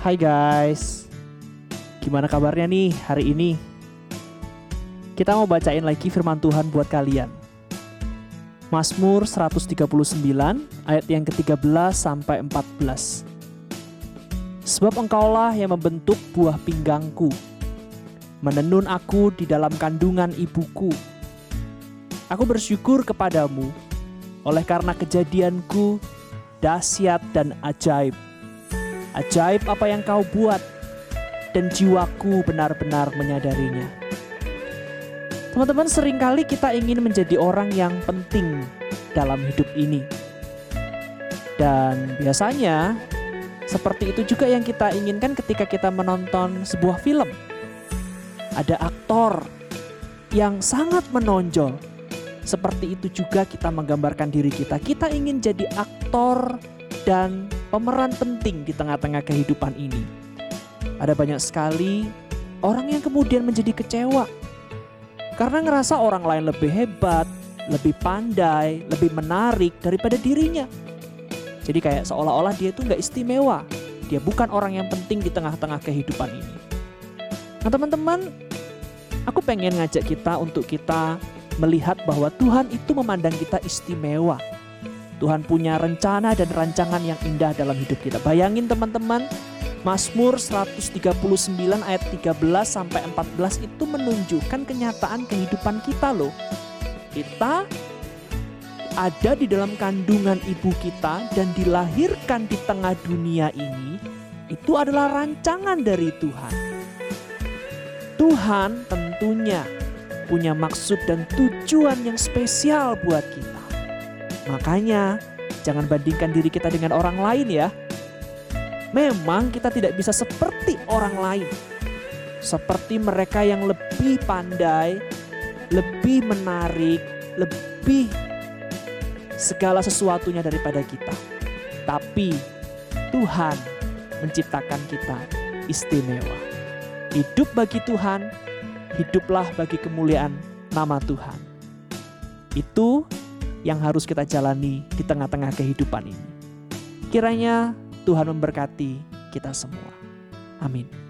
Hai guys, gimana kabarnya nih hari ini? Kita mau bacain lagi firman Tuhan buat kalian. Mazmur 139 ayat yang ke-13 sampai 14. Sebab engkaulah yang membentuk buah pinggangku, menenun aku di dalam kandungan ibuku. Aku bersyukur kepadamu oleh karena kejadianku dahsyat dan ajaib. Ajaib apa yang kau buat dan jiwaku benar-benar menyadarinya. Teman-teman sering kali kita ingin menjadi orang yang penting dalam hidup ini. Dan biasanya seperti itu juga yang kita inginkan ketika kita menonton sebuah film. Ada aktor yang sangat menonjol. Seperti itu juga kita menggambarkan diri kita. Kita ingin jadi aktor dan pemeran penting di tengah-tengah kehidupan ini. Ada banyak sekali orang yang kemudian menjadi kecewa karena ngerasa orang lain lebih hebat, lebih pandai, lebih menarik daripada dirinya. Jadi kayak seolah-olah dia itu nggak istimewa. Dia bukan orang yang penting di tengah-tengah kehidupan ini. Nah teman-teman, aku pengen ngajak kita untuk kita melihat bahwa Tuhan itu memandang kita istimewa. Tuhan punya rencana dan rancangan yang indah dalam hidup kita. Bayangin teman-teman, Mazmur 139 ayat 13 sampai 14 itu menunjukkan kenyataan kehidupan kita loh. Kita ada di dalam kandungan ibu kita dan dilahirkan di tengah dunia ini itu adalah rancangan dari Tuhan. Tuhan tentunya punya maksud dan tujuan yang spesial buat kita. Makanya jangan bandingkan diri kita dengan orang lain ya Memang kita tidak bisa seperti orang lain. Seperti mereka yang lebih pandai, lebih menarik, lebih segala sesuatunya daripada kita. Tapi Tuhan menciptakan kita istimewa. Hidup bagi Tuhan, hiduplah bagi kemuliaan nama Tuhan. Itu yang harus kita jalani di tengah-tengah kehidupan ini. Kiranya Tuhan memberkati kita semua. Amin.